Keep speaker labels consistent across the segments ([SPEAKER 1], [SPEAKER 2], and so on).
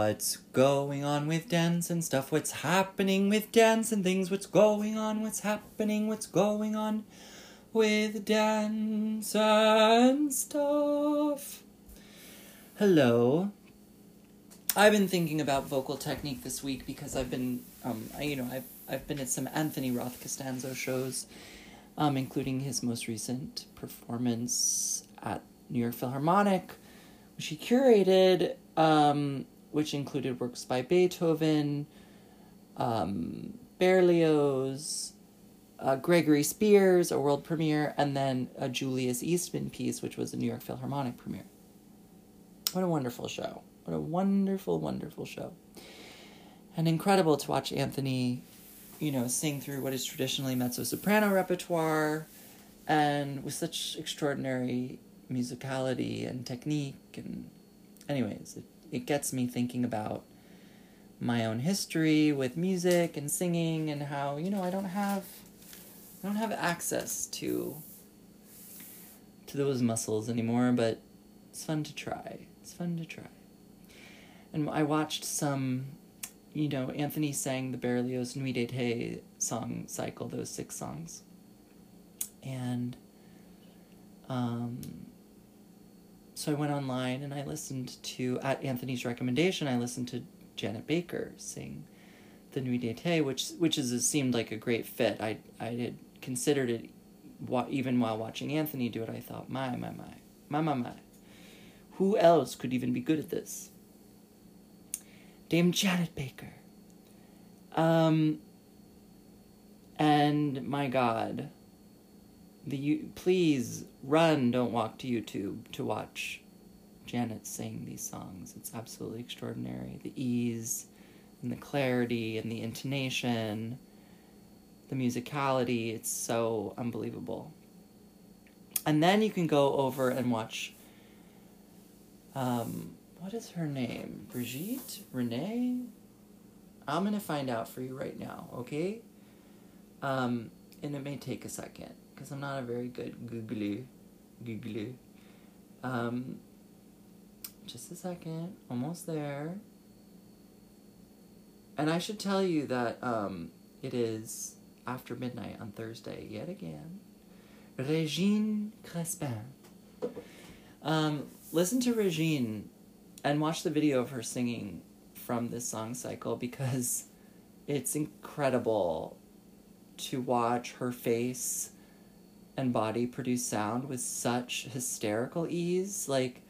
[SPEAKER 1] What's going on with dance and stuff? What's happening with dance and things? What's going on? What's happening? What's going on with dance and stuff? Hello. I've been thinking about vocal technique this week because I've been, um, I, you know, I've I've been at some Anthony Roth Costanzo shows, um, including his most recent performance at New York Philharmonic, which he curated, um, which included works by Beethoven, um, Berlioz, uh, Gregory Spears, a world premiere, and then a Julius Eastman piece, which was a New York Philharmonic premiere. What a wonderful show. What a wonderful, wonderful show. And incredible to watch Anthony, you know, sing through what is traditionally mezzo soprano repertoire and with such extraordinary musicality and technique. And, anyways, it, it gets me thinking about my own history with music and singing and how, you know, I don't have. I don't have access to to those muscles anymore, but it's fun to try. It's fun to try and I watched some, you know, Anthony sang the Berlioz Nuit d'été song cycle, those six songs. And um, so I went online and I listened to, at Anthony's recommendation, I listened to Janet Baker sing the Nuit d'été, which which is seemed like a great fit. I I had considered it, even while watching Anthony do it. I thought, my my my, my my my, who else could even be good at this? Dame Janet Baker. Um, and my God, the please run, don't walk to YouTube to watch Janet sing these songs. It's absolutely extraordinary. The ease and the clarity and the intonation, the musicality, it's so unbelievable. And then you can go over and watch um, what is her name? Brigitte? Renee? I'm gonna find out for you right now, okay? Um, and it may take a second because I'm not a very good googly, googly. Um, just a second, almost there. And I should tell you that um, it is after midnight on Thursday yet again. Regine Crespin. Um, listen to Regine and watch the video of her singing from this song cycle because it's incredible to watch her face and body produce sound with such hysterical ease. Like,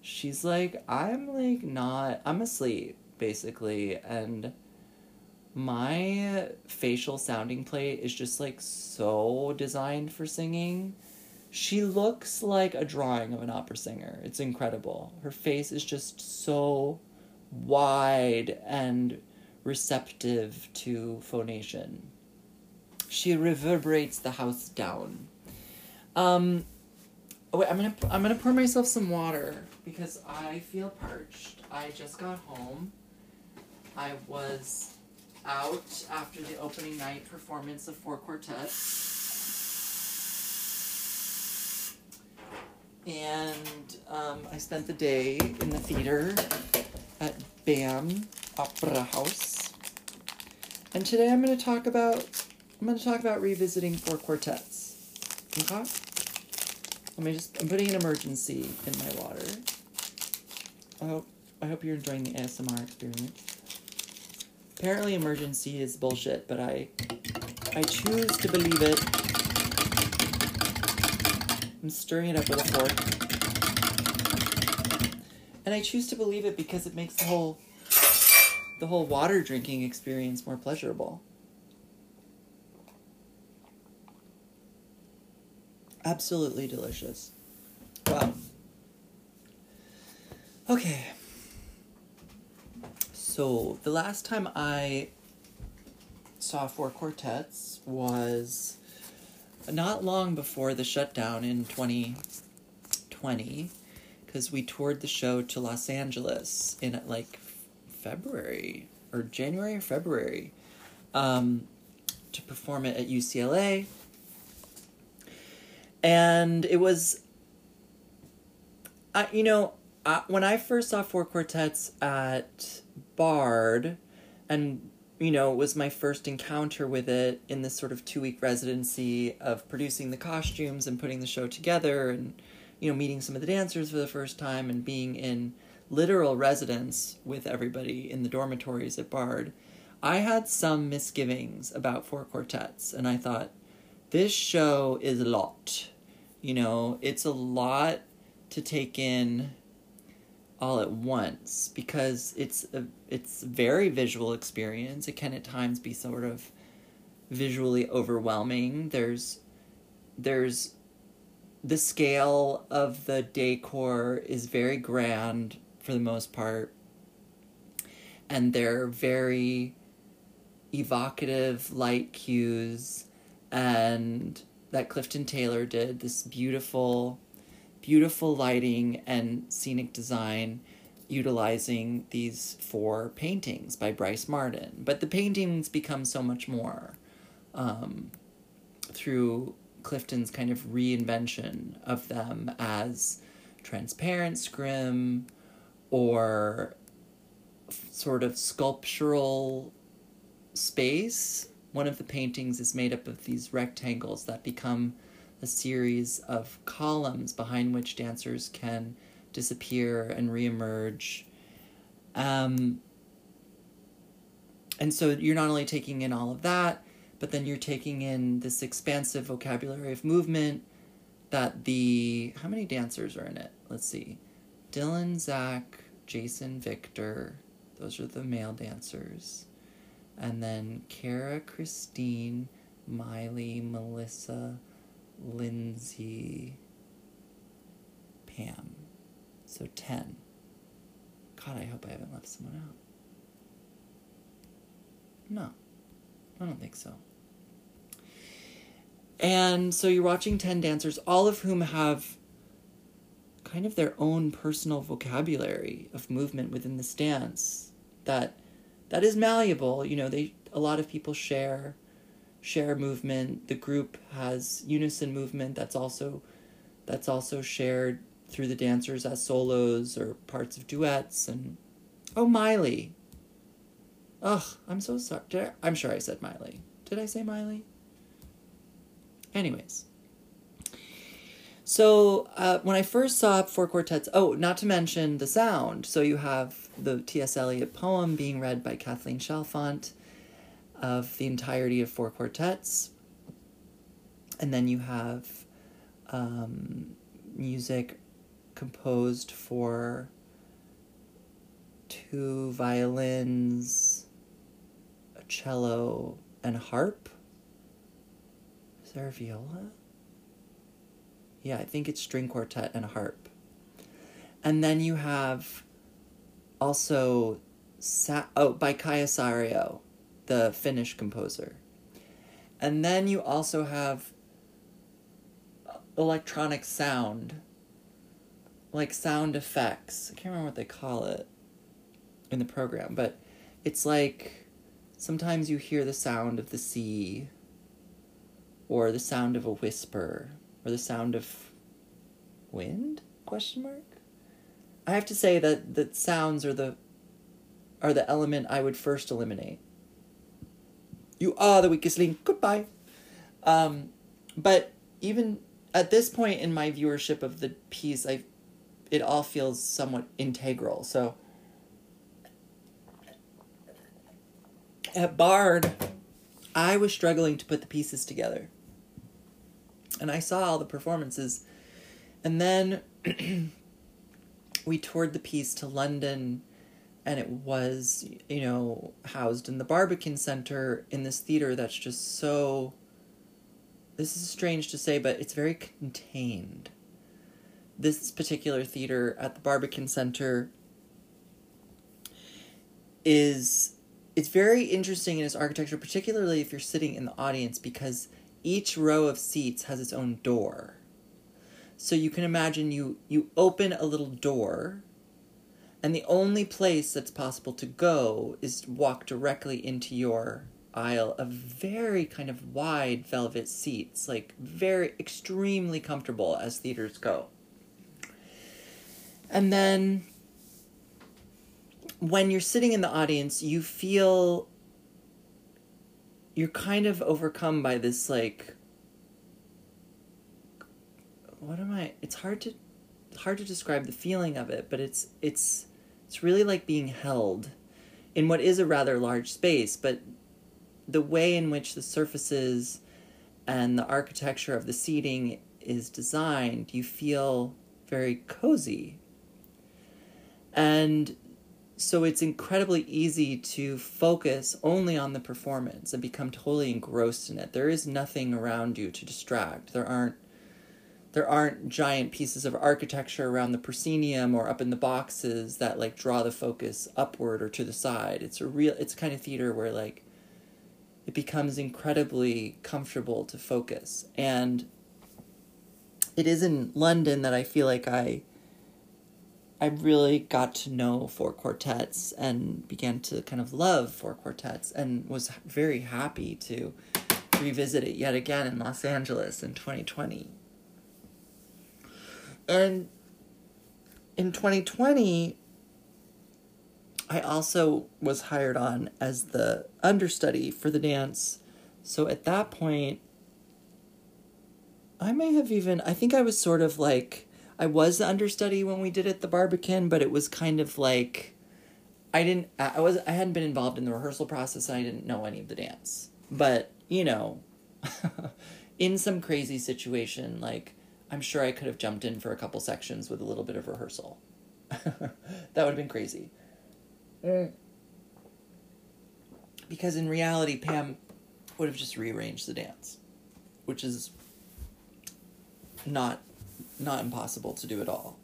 [SPEAKER 1] she's like, I'm like not, I'm asleep, basically, and my facial sounding plate is just like so designed for singing she looks like a drawing of an opera singer. It's incredible. Her face is just so wide and receptive to phonation. She reverberates the house down. Um, oh wait, I'm gonna I'm gonna pour myself some water because I feel parched. I just got home. I was out after the opening night performance of Four Quartets. and um, I spent the day in the theater at BAM Opera House. And today I'm going to talk about I'm going to talk about revisiting four quartets. Okay. Let me just I'm putting an Emergen-C in my water. I hope I hope you're enjoying the ASMR experience. Apparently Emergen-C is bullshit, but I I choose to believe it I'm stirring it up with a fork. And I choose to believe it because it makes the whole the whole water drinking experience more pleasurable. Absolutely delicious. Wow. Okay. So, the last time I saw four quartets was not long before the shutdown in 2020 because we toured the show to Los Angeles in like February or January or February um, to perform it at UCLA. And it was, I, you know, I, when I first saw Four Quartets at Bard, and you know, it was my first encounter with it in this sort of two week residency of producing the costumes and putting the show together and, you know, meeting some of the dancers for the first time and being in literal residence with everybody in the dormitories at Bard. I had some misgivings about four quartets, and I thought, this show is a lot. You know, it's a lot to take in all at once because it's a it's a very visual experience. It can at times be sort of visually overwhelming. There's there's the scale of the decor is very grand for the most part. And they're very evocative light cues and that Clifton Taylor did this beautiful beautiful lighting and scenic design utilizing these four paintings by Brice Marden. But the paintings become so much more um, through Clifton's kind of reinvention of them as transparent scrim or sort of sculptural space. One of the paintings is made up of these rectangles that become a series of columns behind which dancers can disappear and reemerge. Um, and so you're not only taking in all of that, but then you're taking in this expansive vocabulary of movement that the. How many dancers are in it? Let's see. Dylan, Zach, Jason, Victor. Those are the male dancers. And then Kara, Christine, Miley, Melissa, Lindsay, Pam. So 10. God, I hope I haven't left someone out. No, I don't think so. And so you're watching 10 dancers, all of whom have kind of their own personal vocabulary of movement within this dance that that is malleable you know they a lot of people share share movement. The group has unison movement that's also that's also shared through the dancers as solos or parts of duets and oh Miley. Ugh, I'm so sorry. I, I'm sure I said Miley. Did I say Miley? Anyways. So uh, when I first saw Four Quartets, oh, not to mention the sound. So you have the T.S. Eliot poem being read by Kathleen Chalfant, of the entirety of four quartets. And then you have um, music composed for two violins, a cello, and a harp. Is there a viola? Yeah, I think it's string quartet and harp. And then you have also Sa- oh by Kaija Saariaho the Finnish composer. And then you also have electronic sound, like sound effects. I can't remember what they call it in the program, but it's like sometimes you hear the sound of the sea, or the sound of a whisper, or the sound of wind? Question mark. I have to say that that sounds are the are the element I would first eliminate you are the weakest link. Goodbye. Um, but even at this point in my viewership of the piece, I, it all feels somewhat integral. So at Bard, I was struggling to put the pieces together. And I saw all the performances. And then we toured the piece to London and it was you know housed in the Barbican Center in this theater that's just so this is strange to say but it's very contained this particular theater at the Barbican Center is it's very interesting in its architecture particularly if you're sitting in the audience because each row of seats has its own door so you can imagine you you open a little door and the only place that's possible to go is walk directly into your aisle of very kind of wide velvet seats, like very extremely comfortable as theaters go. And then when you're sitting in the audience, you feel you're kind of overcome by this like what am I it's hard to hard to describe the feeling of it, but it's it's it's really like being held in what is a rather large space, but the way in which the surfaces and the architecture of the seating is designed, you feel very cozy. And so it's incredibly easy to focus only on the performance and become totally engrossed in it. There is nothing around you to distract. There aren't there aren't giant pieces of architecture around the proscenium or up in the boxes that like draw the focus upward or to the side. It's a real it's kind of theater where like it becomes incredibly comfortable to focus. And it is in London that I feel like I I really got to know four quartets and began to kind of love four quartets and was very happy to revisit it yet again in Los Angeles in 2020. And in 2020, I also was hired on as the understudy for the dance. So at that point, I may have even, I think I was sort of like, I was the understudy when we did it the Barbican, but it was kind of like, I didn't, I was, I hadn't been involved in the rehearsal process and I didn't know any of the dance. But, you know, in some crazy situation, like, I'm sure I could have jumped in for a couple sections with a little bit of rehearsal. that would have been crazy. Because in reality, Pam would have just rearranged the dance, which is not not impossible to do at all.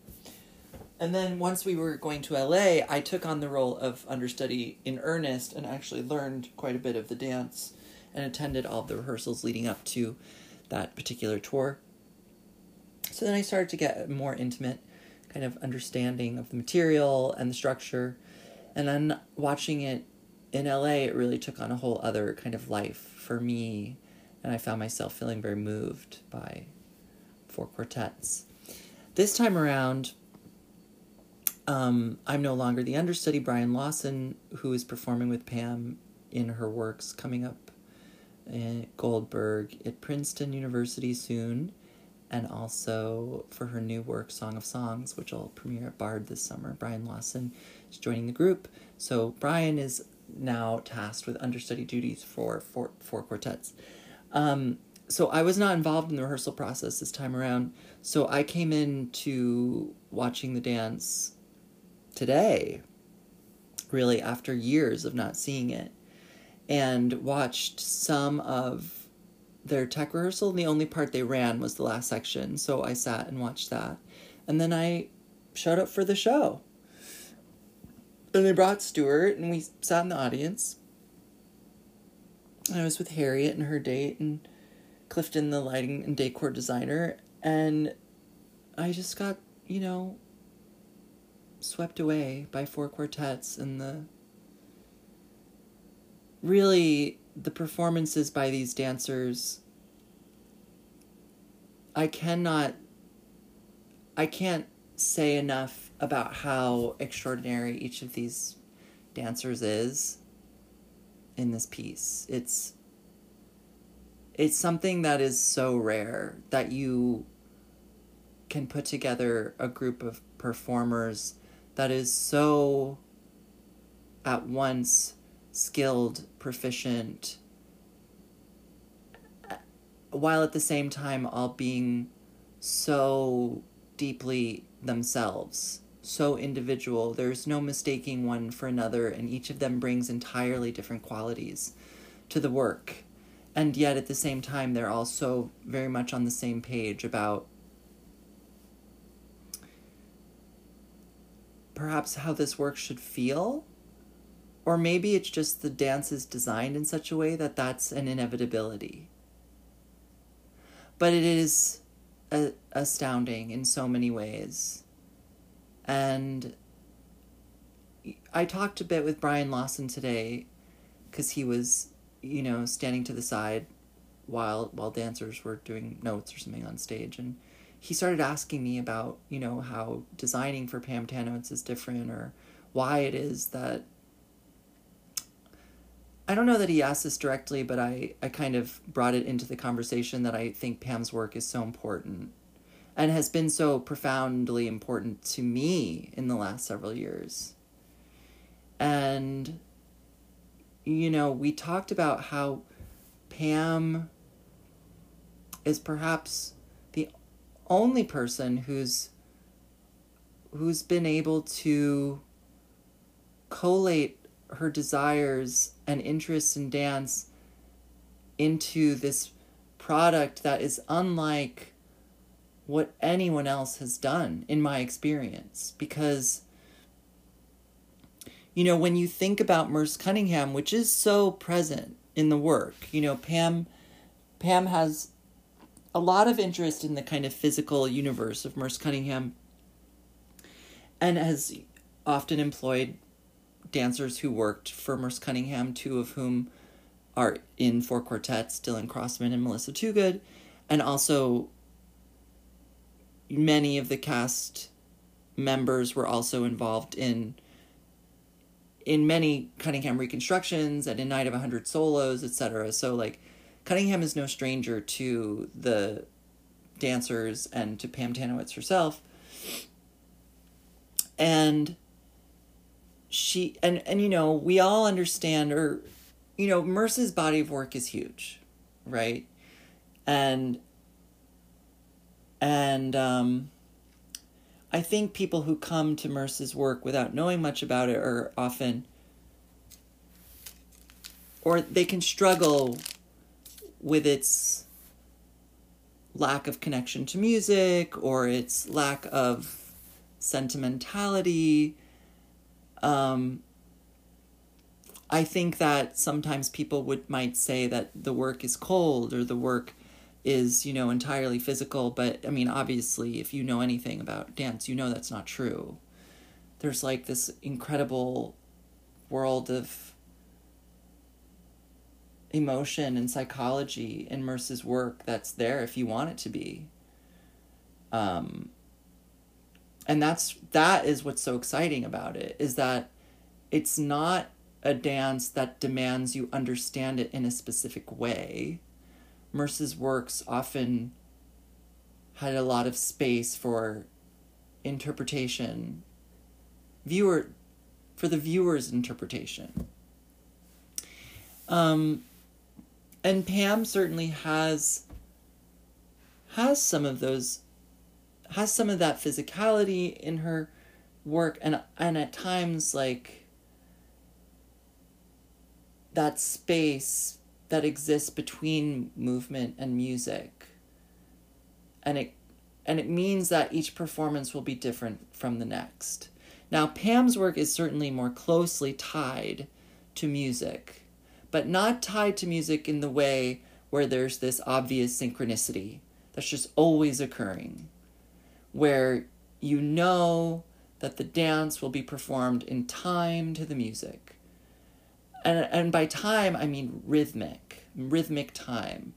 [SPEAKER 1] And then once we were going to LA, I took on the role of understudy in earnest and actually learned quite a bit of the dance and attended all the rehearsals leading up to that particular tour. So then I started to get a more intimate kind of understanding of the material and the structure. And then watching it in LA, it really took on a whole other kind of life for me. And I found myself feeling very moved by four quartets. This time around, um, I'm no longer the understudy. Brian Lawson, who is performing with Pam in her works coming up at Goldberg at Princeton University soon and also for her new work, Song of Songs, which will premiere at Bard this summer. Brian Lawson is joining the group. So Brian is now tasked with understudy duties for four, four quartets. Um, so I was not involved in the rehearsal process this time around. So I came in to watching the dance today, really after years of not seeing it, and watched some of their tech rehearsal, and the only part they ran was the last section. So I sat and watched that. And then I showed up for the show. And they brought Stuart, and we sat in the audience. And I was with Harriet and her date, and Clifton, the lighting and decor designer. And I just got, you know, swept away by four quartets and the really the performances by these dancers I cannot I can't say enough about how extraordinary each of these dancers is in this piece. It's it's something that is so rare that you can put together a group of performers that is so at once skilled, proficient, while at the same time all being so deeply themselves, so individual. There's no mistaking one for another, and each of them brings entirely different qualities to the work. And yet at the same time, they're also very much on the same page about perhaps how this work should feel or maybe it's just the dance is designed in such a way that that's an inevitability. But it is a- astounding in so many ways. And I talked a bit with Brian Lawson today because he was, you know, standing to the side while while dancers were doing notes or something on stage and he started asking me about, you know, how designing for Pam Tanowitz is different or why it is that I don't know that he asked this directly, but I, I kind of brought it into the conversation that I think Pam's work is so important and has been so profoundly important to me in the last several years. And, you know, we talked about how Pam is perhaps the only person who's who's been able to collate her desires and interests in dance into this product that is unlike what anyone else has done in my experience. Because you know when you think about Merce Cunningham which is so present in the work you know Pam Pam has a lot of interest in the kind of physical universe of Merce Cunningham and has often employed dancers who worked for Merce Cunningham, two of whom are in four quartets, Dylan Crossman and Melissa Toogood, and also many of the cast members were also involved in in many Cunningham reconstructions and in Night of a Hundred Solos, etc. So like Cunningham is no stranger to the dancers and to Pam Tanowitz herself. And she and and you know we all understand or you know Merce's body of work is huge, right? And and um I think people who come to Merce's work without knowing much about it are often or they can struggle with its lack of connection to music or its lack of sentimentality. Um, I think that sometimes people would might say that the work is cold or the work is you know entirely physical but i mean obviously if you know anything about dance you know that's not true there's like this incredible world of emotion and psychology in Merce's work that's there if you want it to be um and that's that is what's so exciting about it is that it's not a dance that demands you understand it in a specific way. Merce's works often had a lot of space for interpretation, viewer, for the viewer's interpretation. Um, and Pam certainly has has some of those has some of that physicality in her work and and at times like that space that exists between movement and music and it and it means that each performance will be different from the next now pam's work is certainly more closely tied to music but not tied to music in the way where there's this obvious synchronicity that's just always occurring where you know that the dance will be performed in time to the music. And, and by time, I mean rhythmic, rhythmic time.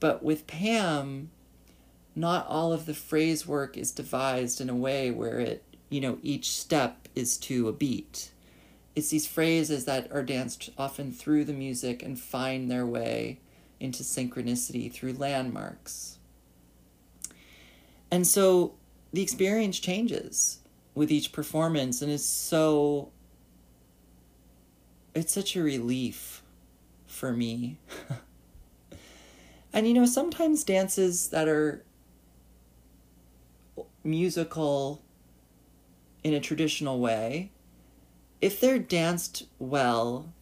[SPEAKER 1] But with Pam, not all of the phrase work is devised in a way where it, you know, each step is to a beat. It's these phrases that are danced often through the music and find their way into synchronicity through landmarks. And so the experience changes with each performance, and it's so. It's such a relief for me. and you know, sometimes dances that are musical in a traditional way, if they're danced well,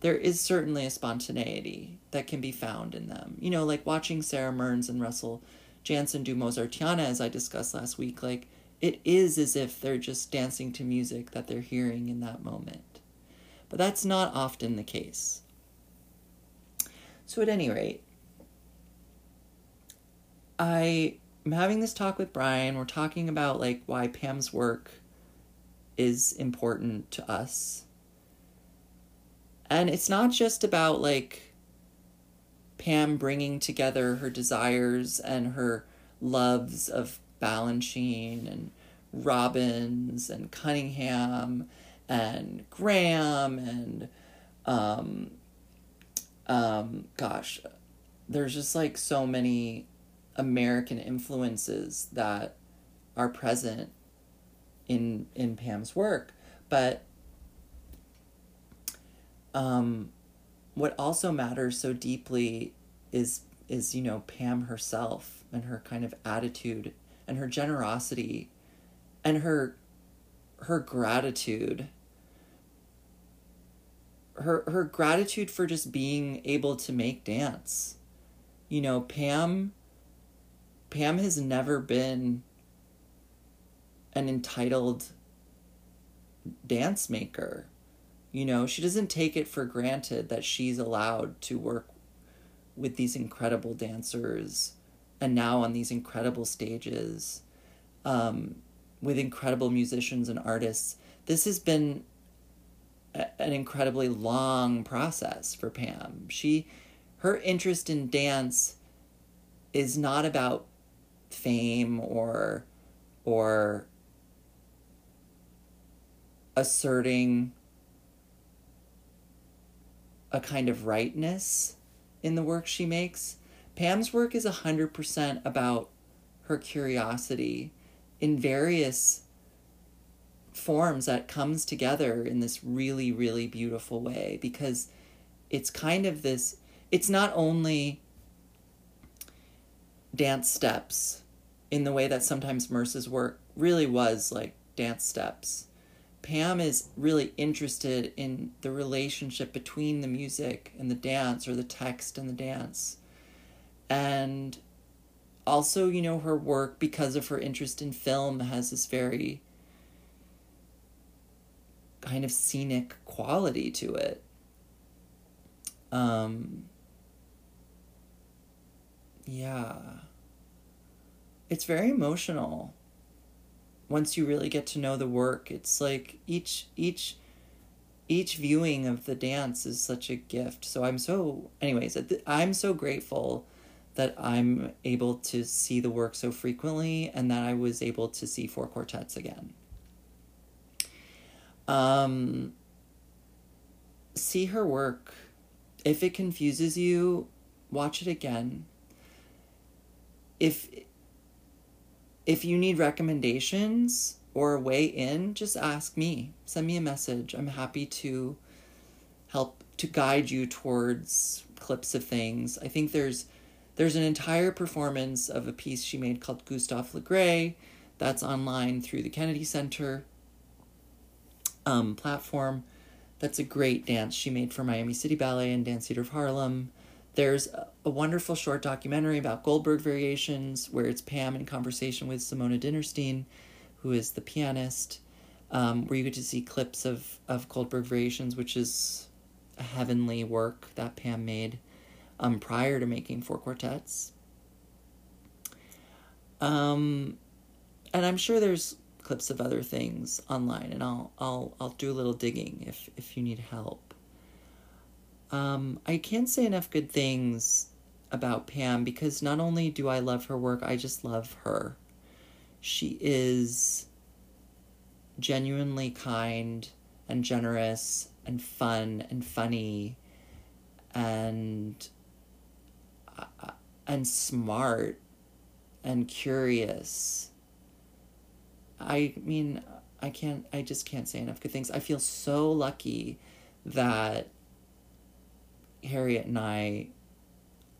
[SPEAKER 1] there is certainly a spontaneity that can be found in them. You know, like watching Sara Mearns and Russell Janzen do Mozartiana, as I discussed last week, like it is as if they're just dancing to music that they're hearing in that moment. But that's not often the case. So, at any rate, I am having this talk with Brian. We're talking about like why Pam's work is important to us. And it's not just about like Pam bringing together her desires and her loves of Balanchine and Robbins and Cunningham and Graham and um um gosh, there's just like so many American influences that are present in in Pam's work. But um what also matters so deeply is is you know Pam herself and her kind of attitude and her generosity and her her gratitude her her gratitude for just being able to make dance you know Pam Pam has never been an entitled dance maker you know she doesn't take it for granted that she's allowed to work with these incredible dancers and now on these incredible stages um, with incredible musicians and artists. This has been an incredibly long process for Pam. She her interest in dance is not about fame or or asserting a kind of rightness in the work she makes. Pam's work is 100% about her curiosity in various forms that comes together in this really, really beautiful way because it's kind of this, it's not only dance steps in the way that sometimes Merce's work really was like dance steps. Pam is really interested in the relationship between the music and the dance or the text and the dance. And also, you know, her work, because of her interest in film, has this very kind of scenic quality to it. Um, yeah. It's very emotional once you really get to know the work it's like each each each viewing of the dance is such a gift so i'm so anyways i'm so grateful that i'm able to see the work so frequently and that i was able to see four quartets again um see her work if it confuses you watch it again if if you need recommendations or a way in, just ask me. Send me a message. I'm happy to help to guide you towards clips of things. I think there's there's an entire performance of a piece she made called Gustave Le Gray that's online through the Kennedy Center um, platform. That's a great dance she made for Miami City Ballet and Dance Theater of Harlem. There's a wonderful short documentary about Goldberg variations where it's Pam in conversation with Simone Dinnerstein, who is the pianist, um, where you get to see clips of, of Goldberg variations, which is a heavenly work that Pam made um, prior to making four quartets. Um, and I'm sure there's clips of other things online, and I'll I'll I'll do a little digging if if you need help. Um, I can't say enough good things about Pam because not only do I love her work, I just love her. She is genuinely kind and generous and fun and funny and uh, and smart and curious. I mean, I can't I just can't say enough good things. I feel so lucky that Harriet and I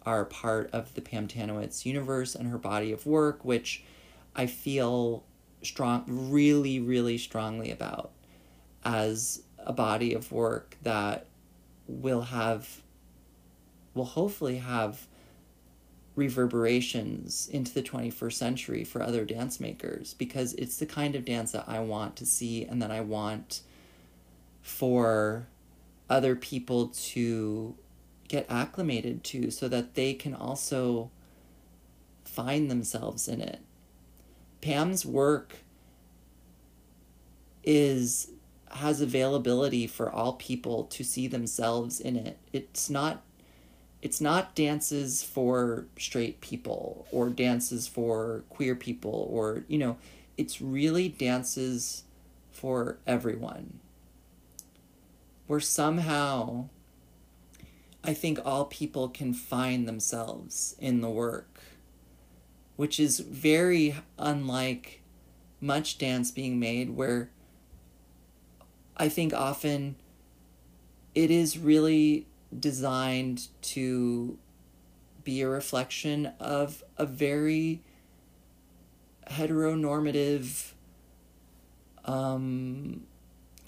[SPEAKER 1] are part of the Pam Tanowitz universe and her body of work, which I feel strong, really, really strongly about as a body of work that will have, will hopefully have reverberations into the 21st century for other dance makers because it's the kind of dance that I want to see and that I want for other people to get acclimated to so that they can also find themselves in it. Pam's work is has availability for all people to see themselves in it. It's not it's not dances for straight people or dances for queer people or you know, it's really dances for everyone. where somehow I think all people can find themselves in the work, which is very unlike much dance being made, where I think often it is really designed to be a reflection of a very heteronormative, um,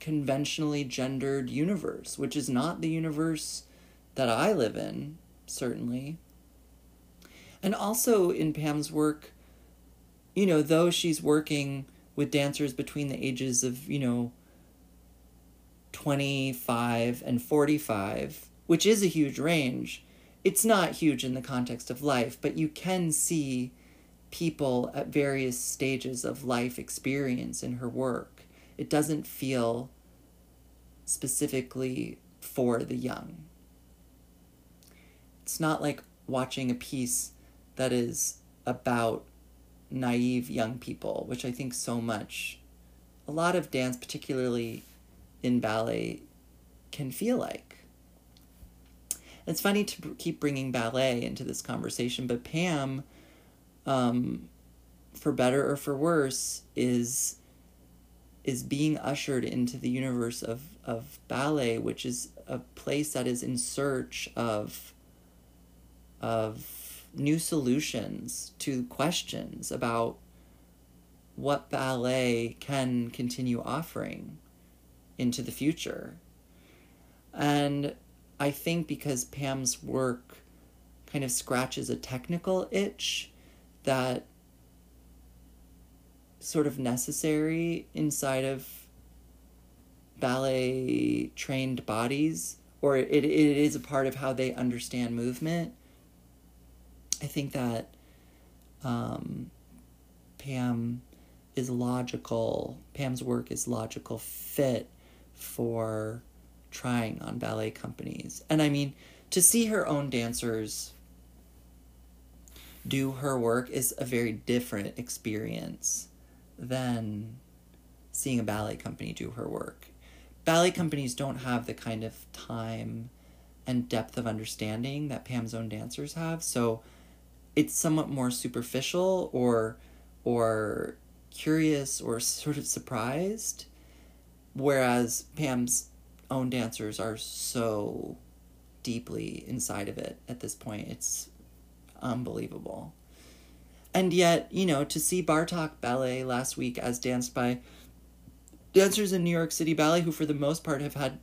[SPEAKER 1] conventionally gendered universe, which is not the universe that I live in, certainly. And also in Pam's work, you know, though she's working with dancers between the ages of, you know, 25 and 45, which is a huge range, it's not huge in the context of life, but you can see people at various stages of life experience in her work. It doesn't feel specifically for the young. It's not like watching a piece that is about naive young people, which I think so much, a lot of dance, particularly in ballet, can feel like. It's funny to keep bringing ballet into this conversation, but Pam, um, for better or for worse, is is being ushered into the universe of, of ballet, which is a place that is in search of of new solutions to questions about what ballet can continue offering into the future. And I think because Pam's work kind of scratches a technical itch that sort of necessary inside of ballet trained bodies or it, it is a part of how they understand movement. I think that um, pam is logical pam's work is logical fit for trying on ballet companies and i mean to see her own dancers do her work is a very different experience than seeing a ballet company do her work. Ballet companies don't have the kind of time and depth of understanding that Pam's own dancers have, so it's somewhat more superficial or or curious or sort of surprised whereas Pam's own dancers are so deeply inside of it at this point. It's unbelievable. And yet, you know, to see Bartok Ballet last week as danced by dancers in New York City Ballet who, for the most part, have had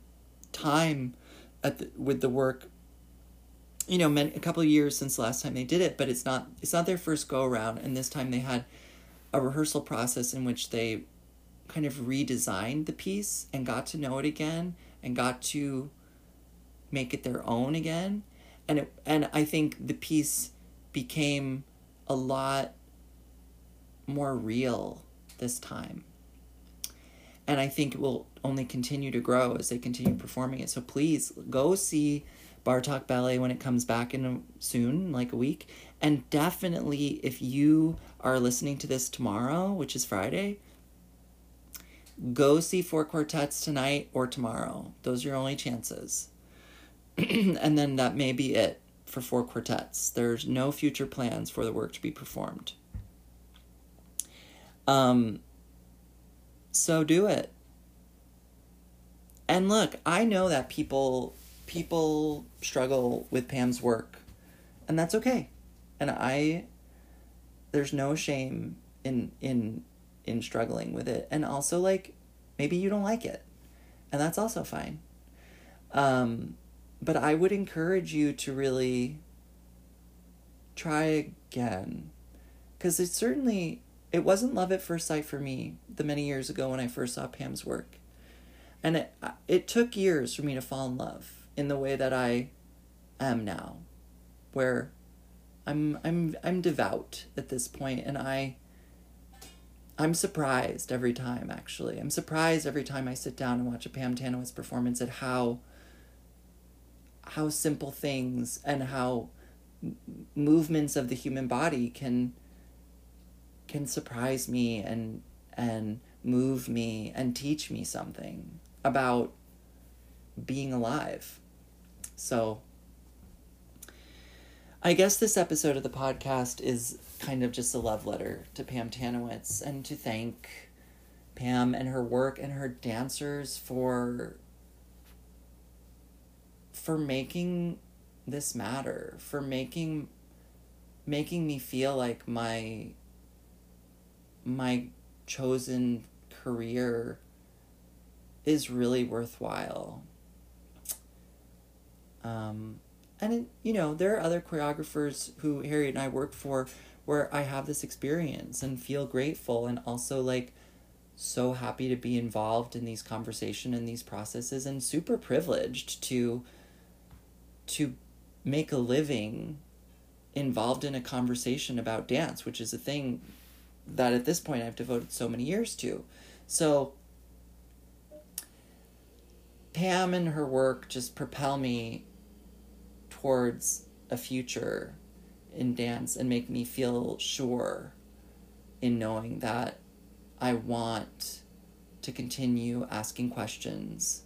[SPEAKER 1] time at the, with the work. You know, many, a couple of years since the last time they did it, but it's not it's not their first go around. And this time they had a rehearsal process in which they kind of redesigned the piece and got to know it again and got to make it their own again. And it, and I think the piece became a lot more real this time. And I think it will only continue to grow as they continue performing it. So please go see Bartok Ballet when it comes back in a, soon, like a week. And definitely, if you are listening to this tomorrow, which is Friday, go see four quartets tonight or tomorrow. Those are your only chances. and then that may be it for four quartets. There's no future plans for the work to be performed. Um, so do it. And look, I know that people people struggle with Pam's work, and that's okay. And I there's no shame in in in struggling with it. And also like maybe you don't like it. And that's also fine. Um but I would encourage you to really try again. Because it certainly, it wasn't love at first sight for me the many years ago when I first saw Pam's work. And it, it took years for me to fall in love in the way that I am now, where I'm, I'm, I'm devout at this point and I, I'm surprised every time, actually. I'm surprised every time I sit down and watch a Pam Tanowitz performance at how how simple things and how movements of the human body can can surprise me and and move me and teach me something about being alive. So, I guess this episode of the podcast is kind of just a love letter to Pam Tanowitz and to thank Pam and her work and her dancers for for making this matter, for making making me feel like my my chosen career is really worthwhile. Um, and you know, there are other choreographers who Harriet and I work for where I have this experience and feel grateful and also like so happy to be involved in these conversation and these processes and super privileged to to make a living involved in a conversation about dance, which is a thing that at this point I've devoted so many years to. So Pam and her work just propel me towards a future in dance and make me feel sure in knowing that I want to continue asking questions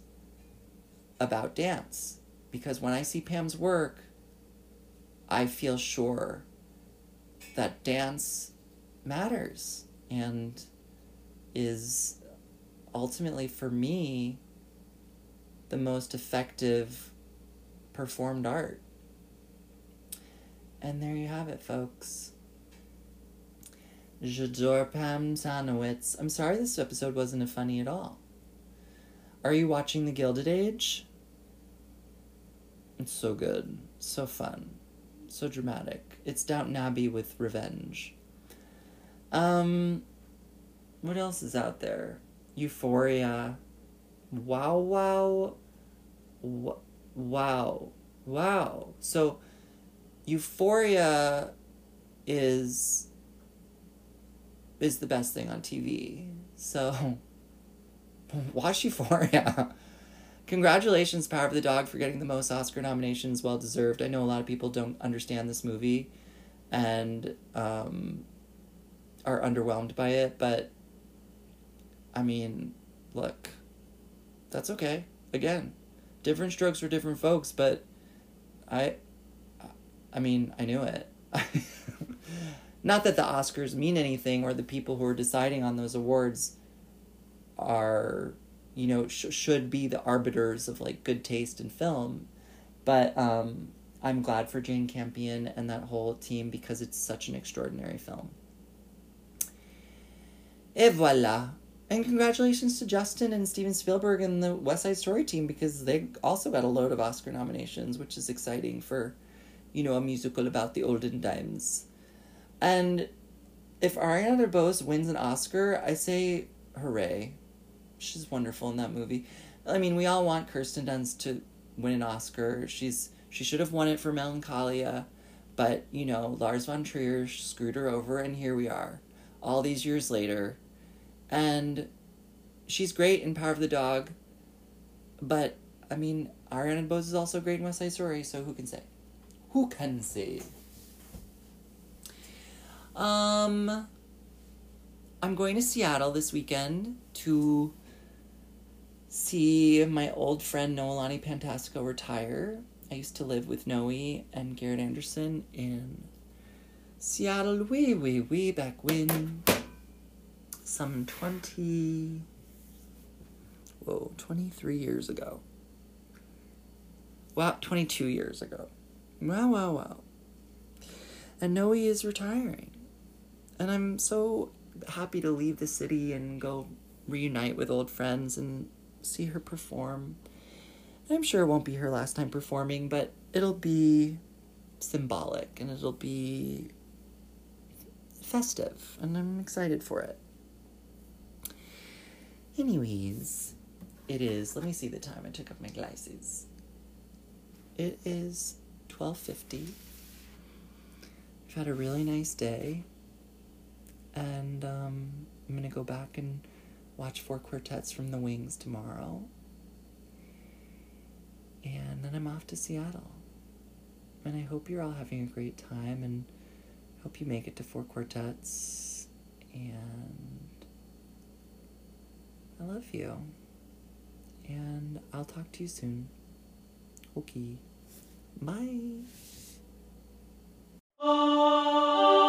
[SPEAKER 1] about dance. Because when I see Pam's work, I feel sure that dance matters and is ultimately for me the most effective performed art. And there you have it, folks. J'adore Pam Tanowitz. I'm sorry this episode wasn't a funny at all. Are you watching The Gilded Age? It's so good, so fun, so dramatic. It's Downton Abbey with revenge. Um, what else is out there? Euphoria. Wow, wow. Wow. Wow. So, Euphoria is is the best thing on TV. So, watch Euphoria. Congratulations, Power of the Dog, for getting the most Oscar nominations. Well deserved. I know a lot of people don't understand this movie and um, are underwhelmed by it, but I mean, look, that's okay. Again, different strokes for different folks, but I, I mean, I knew it. Not that the Oscars mean anything or the people who are deciding on those awards are, you know, sh- should be the arbiters of like good taste in film, but um, I'm glad for Jane Campion and that whole team because it's such an extraordinary film. Et voila. And congratulations to Justin and Steven Spielberg and the West Side Story team because they also got a load of Oscar nominations, which is exciting for, you know, a musical about the olden times. And if Ariana DeBose wins an Oscar, I say hooray. She's wonderful in that movie. I mean, we all want Kirsten Dunst to win an Oscar. She's she should have won it for Melancholia, but you know, Lars von Trier screwed her over and here we are. All these years later, and she's great in Power of the Dog, but I mean, Ariana DeBose is also great in West Side Story, so who can say? Who can say? Um, I'm going to Seattle this weekend to see my old friend Noelani Pantastico retire. I used to live with Noe and Garrett Anderson in Seattle, way, way, way back when some 20 whoa 23 years ago wow 22 years ago wow wow wow and noe is retiring and i'm so happy to leave the city and go reunite with old friends and see her perform i'm sure it won't be her last time performing but it'll be symbolic and it'll be festive and i'm excited for it Anyways, it is. Let me see the time. I took off my glasses. It is twelve fifty. I've had a really nice day, and um, I'm gonna go back and watch four quartets from the Wings tomorrow, and then I'm off to Seattle. And I hope you're all having a great time, and hope you make it to four quartets, and I love you. and I'll talk to you soon. Okay. Bye. Oh.